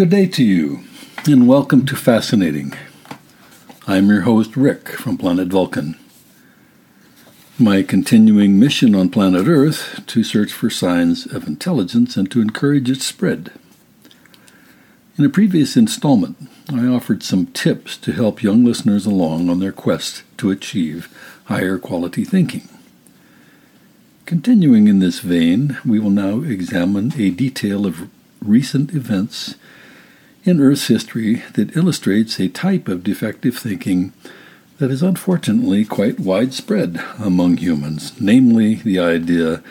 Good day to you, and welcome to Fascinating. I'm your host, Rick, from Planet Vulcan. My continuing mission on planet Earth to search for signs of intelligence and to encourage its spread. In a previous installment, I offered some tips to help young listeners along on their quest to achieve higher quality thinking. Continuing in this vein, we will now examine a detail of recent events in Earth's history that illustrates a type of defective thinking that is unfortunately quite widespread among humans, namely the idea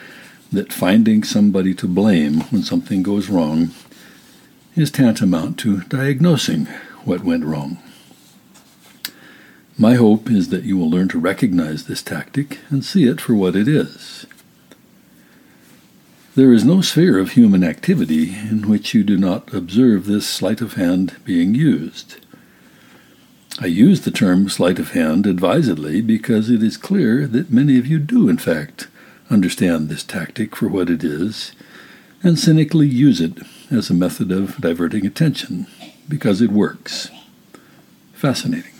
that finding somebody to blame when something goes wrong is tantamount to diagnosing what went wrong. My hope is that you will learn to recognize this tactic and see it for what it is. There is no sphere of human activity in which you do not observe this sleight of hand being used. I use the term sleight of hand advisedly because it is clear that many of you do, in fact, understand this tactic for what it is and cynically use it as a method of diverting attention because it works. Fascinating.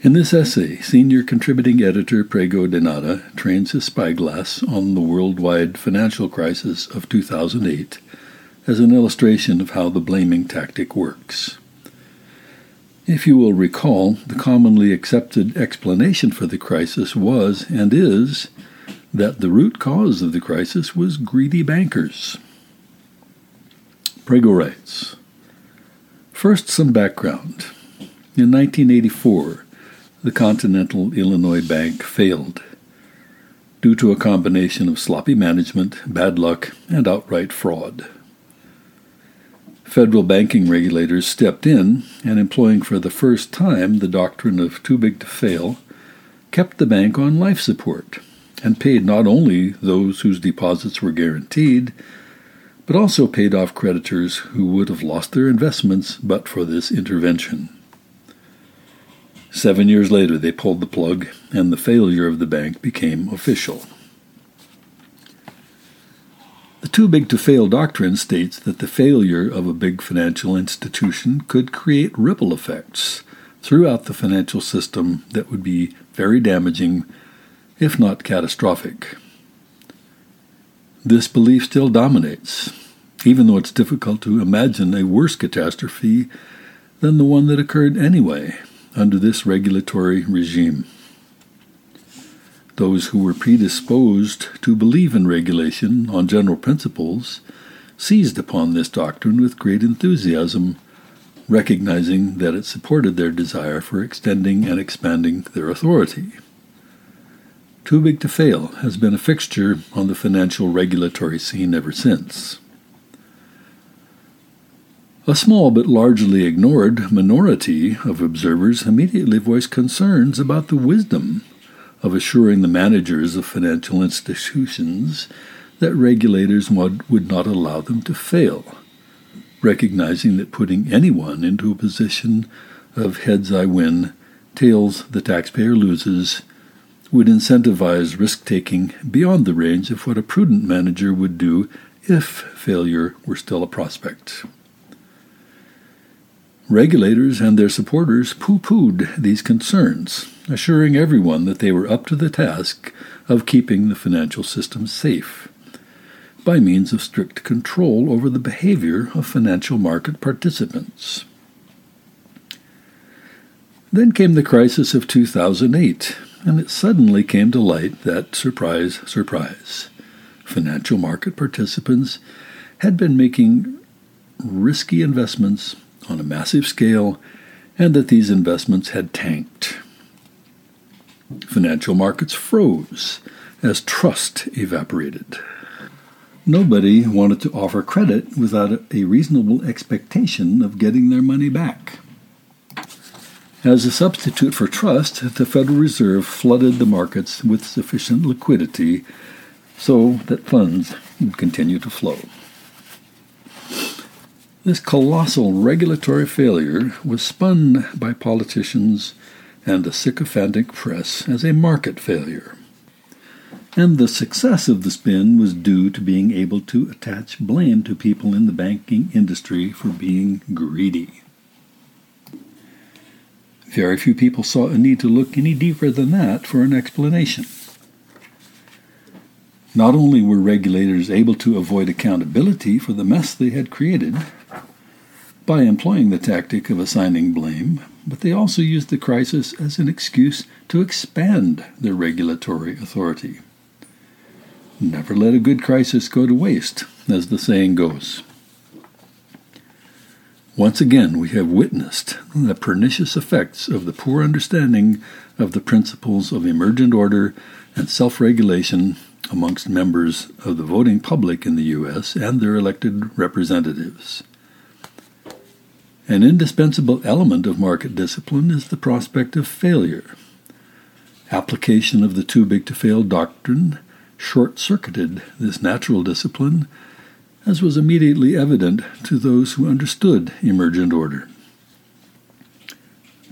In this essay, senior contributing editor Prego Denada trains his spyglass on the worldwide financial crisis of 2008 as an illustration of how the blaming tactic works. If you will recall, the commonly accepted explanation for the crisis was and is that the root cause of the crisis was greedy bankers. Prego writes First, some background. In 1984, the Continental Illinois Bank failed due to a combination of sloppy management, bad luck, and outright fraud. Federal banking regulators stepped in and, employing for the first time the doctrine of too big to fail, kept the bank on life support and paid not only those whose deposits were guaranteed, but also paid off creditors who would have lost their investments but for this intervention. Seven years later, they pulled the plug, and the failure of the bank became official. The too big to fail doctrine states that the failure of a big financial institution could create ripple effects throughout the financial system that would be very damaging, if not catastrophic. This belief still dominates, even though it's difficult to imagine a worse catastrophe than the one that occurred anyway under this regulatory regime. Those who were predisposed to believe in regulation on general principles seized upon this doctrine with great enthusiasm, recognizing that it supported their desire for extending and expanding their authority. Too Big to Fail has been a fixture on the financial regulatory scene ever since. A small but largely ignored minority of observers immediately voiced concerns about the wisdom of assuring the managers of financial institutions that regulators would not allow them to fail, recognizing that putting anyone into a position of heads I win, tails the taxpayer loses would incentivize risk taking beyond the range of what a prudent manager would do if failure were still a prospect. Regulators and their supporters pooh poohed these concerns, assuring everyone that they were up to the task of keeping the financial system safe by means of strict control over the behavior of financial market participants. Then came the crisis of 2008, and it suddenly came to light that, surprise, surprise, financial market participants had been making risky investments on a massive scale and that these investments had tanked. Financial markets froze as trust evaporated. Nobody wanted to offer credit without a reasonable expectation of getting their money back. As a substitute for trust, the Federal Reserve flooded the markets with sufficient liquidity so that funds would continue to flow. This colossal regulatory failure was spun by politicians and a sycophantic press as a market failure. And the success of the spin was due to being able to attach blame to people in the banking industry for being greedy. Very few people saw a need to look any deeper than that for an explanation. Not only were regulators able to avoid accountability for the mess they had created by employing the tactic of assigning blame, but they also used the crisis as an excuse to expand their regulatory authority. Never let a good crisis go to waste, as the saying goes. Once again, we have witnessed the pernicious effects of the poor understanding of the principles of emergent order and self regulation amongst members of the voting public in the U.S. and their elected representatives. An indispensable element of market discipline is the prospect of failure. Application of the too big to fail doctrine short circuited this natural discipline, as was immediately evident to those who understood emergent order.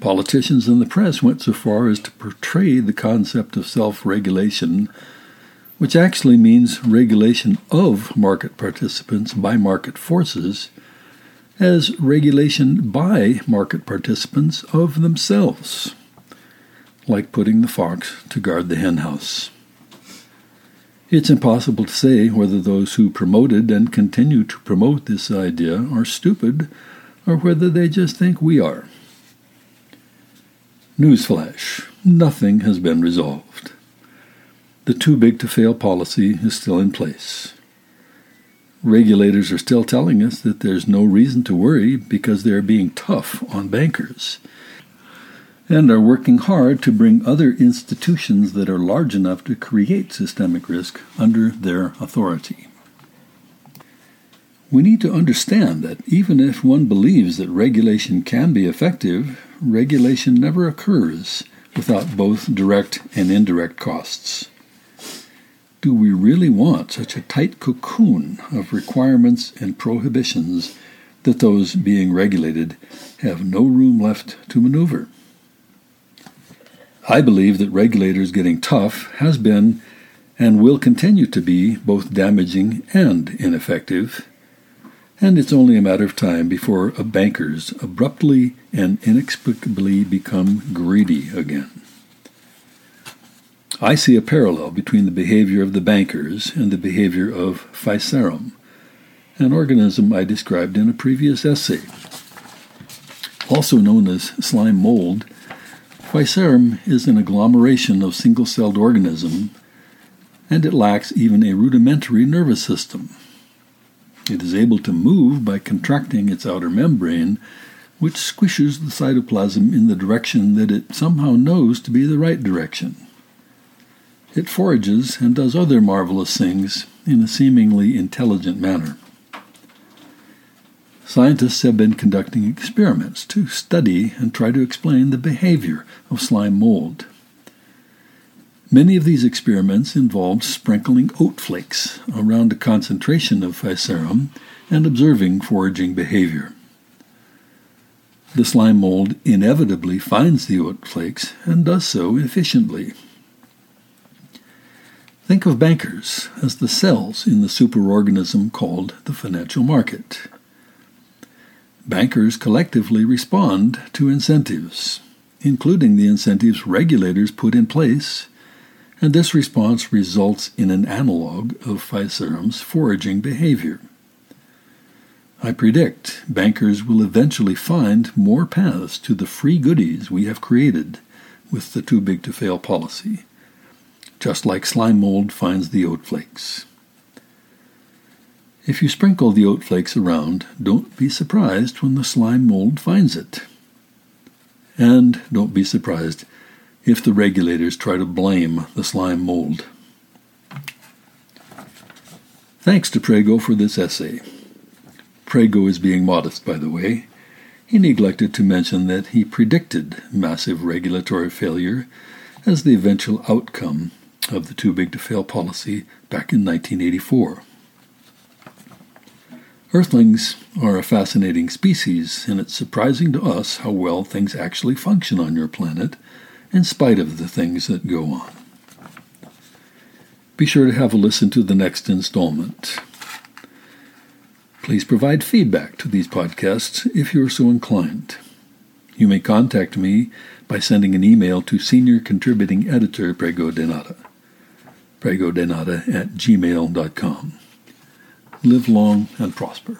Politicians and the press went so far as to portray the concept of self regulation, which actually means regulation of market participants by market forces, as regulation by market participants of themselves, like putting the fox to guard the henhouse. It's impossible to say whether those who promoted and continue to promote this idea are stupid or whether they just think we are. Newsflash nothing has been resolved. The too big to fail policy is still in place. Regulators are still telling us that there's no reason to worry because they are being tough on bankers and are working hard to bring other institutions that are large enough to create systemic risk under their authority. We need to understand that even if one believes that regulation can be effective, regulation never occurs without both direct and indirect costs. Do we really want such a tight cocoon of requirements and prohibitions that those being regulated have no room left to maneuver? I believe that regulators getting tough has been and will continue to be both damaging and ineffective, and it's only a matter of time before a bankers abruptly and inexplicably become greedy again. I see a parallel between the behavior of the bankers and the behavior of Physarum, an organism I described in a previous essay. Also known as slime mold, Physarum is an agglomeration of single celled organisms, and it lacks even a rudimentary nervous system. It is able to move by contracting its outer membrane, which squishes the cytoplasm in the direction that it somehow knows to be the right direction. It forages and does other marvelous things in a seemingly intelligent manner. Scientists have been conducting experiments to study and try to explain the behavior of slime mold. Many of these experiments involved sprinkling oat flakes around a concentration of Physarum and observing foraging behavior. The slime mold inevitably finds the oat flakes and does so efficiently. Think of bankers as the cells in the superorganism called the financial market. Bankers collectively respond to incentives, including the incentives regulators put in place, and this response results in an analog of Physarum's foraging behavior. I predict bankers will eventually find more paths to the free goodies we have created with the too big to fail policy, just like slime mold finds the oat flakes. If you sprinkle the oat flakes around, don't be surprised when the slime mold finds it. And don't be surprised if the regulators try to blame the slime mold. Thanks to Prego for this essay. Prego is being modest, by the way. He neglected to mention that he predicted massive regulatory failure as the eventual outcome of the too big to fail policy back in 1984. Earthlings are a fascinating species, and it's surprising to us how well things actually function on your planet, in spite of the things that go on. be sure to have a listen to the next installment. Please provide feedback to these podcasts if you are so inclined. You may contact me by sending an email to Senior Contributing Editor Prego Denada, pregodenada at gmail.com. Live long and prosper.